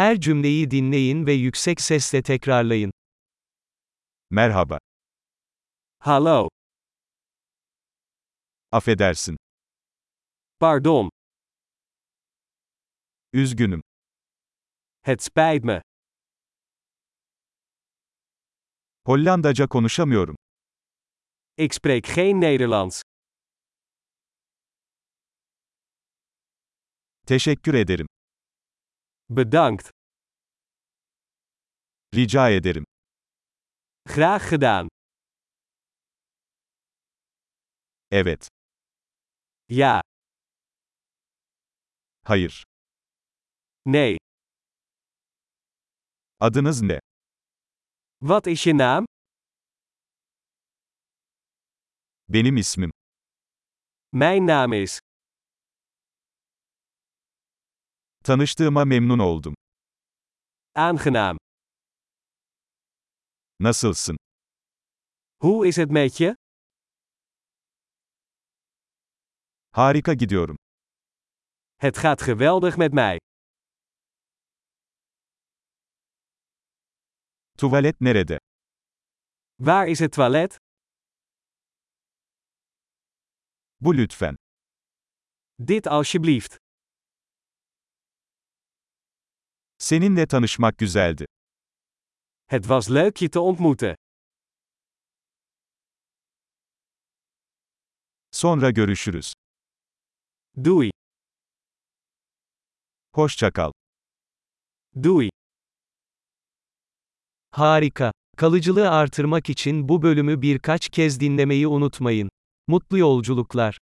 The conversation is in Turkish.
Her cümleyi dinleyin ve yüksek sesle tekrarlayın. Merhaba. Hallo, Affedersin. pardon, Üzgünüm. het spijt me. Hollandaca konuşamıyorum. Ik spreek geen Nederlands. Teşekkür ederim. Bedankt. Rica ederim. Graag gedaan. Evet. Ja, Hayır. nee. Adınız ne? Wat is je naam? Benim ismim. Mijn naam is. Tanıştığıma memnun oldum. Aangenaam. Nasılsın? Hoe is het met je? Harika gidiyorum. Het gaat geweldig met mij. Tuvalet nerede? Waar is het toilet? Bu lütfen. Dit alsjeblieft. Seninle tanışmak güzeldi. Het was leuk je te ontmoeten. Sonra görüşürüz. Doei. Hoşça kal. Doei. Harika. Kalıcılığı artırmak için bu bölümü birkaç kez dinlemeyi unutmayın. Mutlu yolculuklar.